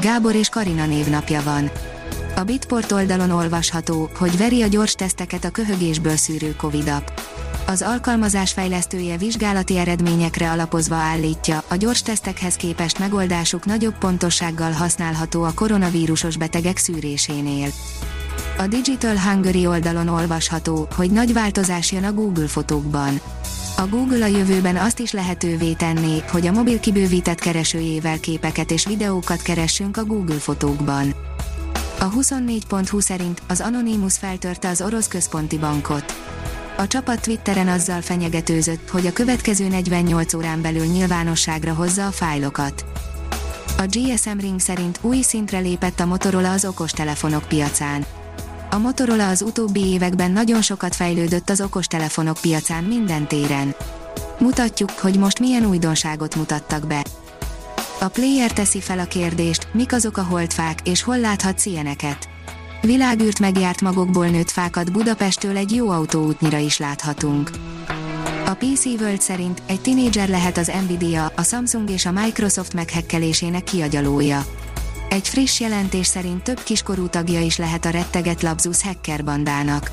Gábor és Karina névnapja van. A Bitport oldalon olvasható, hogy veri a gyors teszteket a köhögésből szűrő covid -app. Az alkalmazás fejlesztője vizsgálati eredményekre alapozva állítja, a gyors tesztekhez képest megoldásuk nagyobb pontossággal használható a koronavírusos betegek szűrésénél. A Digital Hungary oldalon olvasható, hogy nagy változás jön a Google fotókban. A Google a jövőben azt is lehetővé tenné, hogy a mobil kibővített keresőjével képeket és videókat keressünk a Google fotókban. A 24.20 szerint az Anonymous feltörte az orosz központi bankot. A csapat Twitteren azzal fenyegetőzött, hogy a következő 48 órán belül nyilvánosságra hozza a fájlokat. A GSM Ring szerint új szintre lépett a Motorola az okostelefonok piacán. A Motorola az utóbbi években nagyon sokat fejlődött az okostelefonok piacán minden téren. Mutatjuk, hogy most milyen újdonságot mutattak be. A player teszi fel a kérdést, mik azok a holdfák, és hol láthatsz ilyeneket. Világűrt megjárt magokból nőtt fákat Budapesttől egy jó autóútnyira is láthatunk. A PC World szerint egy tinédzser lehet az Nvidia, a Samsung és a Microsoft meghekkelésének kiagyalója. Egy friss jelentés szerint több kiskorú tagja is lehet a retteget Labzus hacker bandának.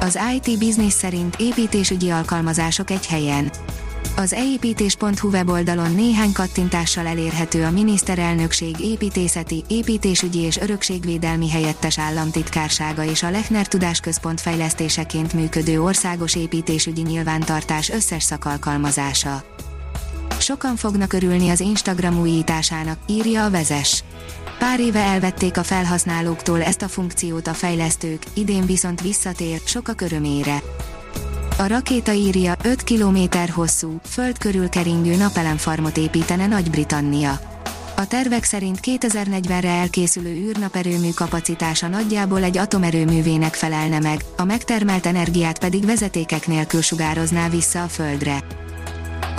Az IT Business szerint építésügyi alkalmazások egy helyen. Az eépítés.hu weboldalon néhány kattintással elérhető a miniszterelnökség építészeti, építésügyi és örökségvédelmi helyettes államtitkársága és a Lechner Tudásközpont fejlesztéseként működő országos építésügyi nyilvántartás összes szakalkalmazása. Sokan fognak örülni az Instagram újításának, írja a vezes. Pár éve elvették a felhasználóktól ezt a funkciót a fejlesztők, idén viszont visszatér, sokak örömére. A rakéta írja 5 km hosszú, föld körül keringő napelemfarmot építene Nagy-Britannia. A tervek szerint 2040-re elkészülő űrnaperőmű kapacitása nagyjából egy atomerőművének felelne meg, a megtermelt energiát pedig vezetékek nélkül sugározná vissza a Földre.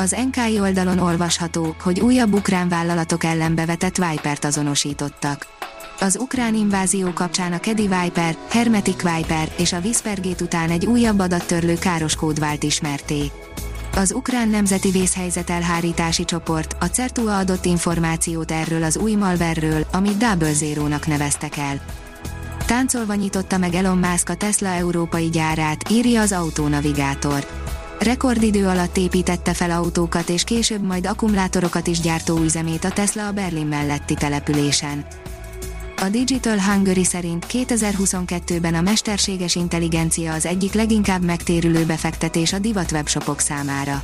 Az NKI oldalon olvasható, hogy újabb ukrán vállalatok ellen bevetett Vipert azonosítottak. Az ukrán invázió kapcsán a Kedi Viper, Hermetic Viper és a Whispergate után egy újabb adattörlő káros kód vált ismerté. Az ukrán nemzeti vészhelyzet elhárítási csoport, a Certua adott információt erről az új malverről, amit Double Zero-nak neveztek el. Táncolva nyitotta meg Elon Musk a Tesla európai gyárát, írja az Autonavigátor Rekordidő alatt építette fel autókat és később majd akkumulátorokat is gyártó üzemét a Tesla a Berlin melletti településen. A Digital Hungary szerint 2022-ben a mesterséges intelligencia az egyik leginkább megtérülő befektetés a divat webshopok számára.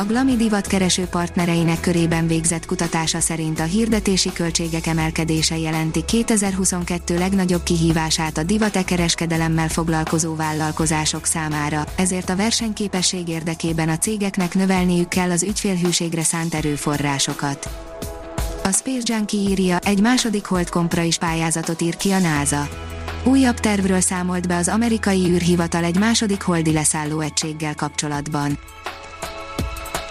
A Glami divatkereső partnereinek körében végzett kutatása szerint a hirdetési költségek emelkedése jelenti 2022 legnagyobb kihívását a divat kereskedelemmel foglalkozó vállalkozások számára, ezért a versenyképesség érdekében a cégeknek növelniük kell az ügyfélhűségre szánt erőforrásokat. A Space Junkie írja, egy második holdkompra is pályázatot ír ki a NASA. Újabb tervről számolt be az amerikai űrhivatal egy második holdi leszálló egységgel kapcsolatban.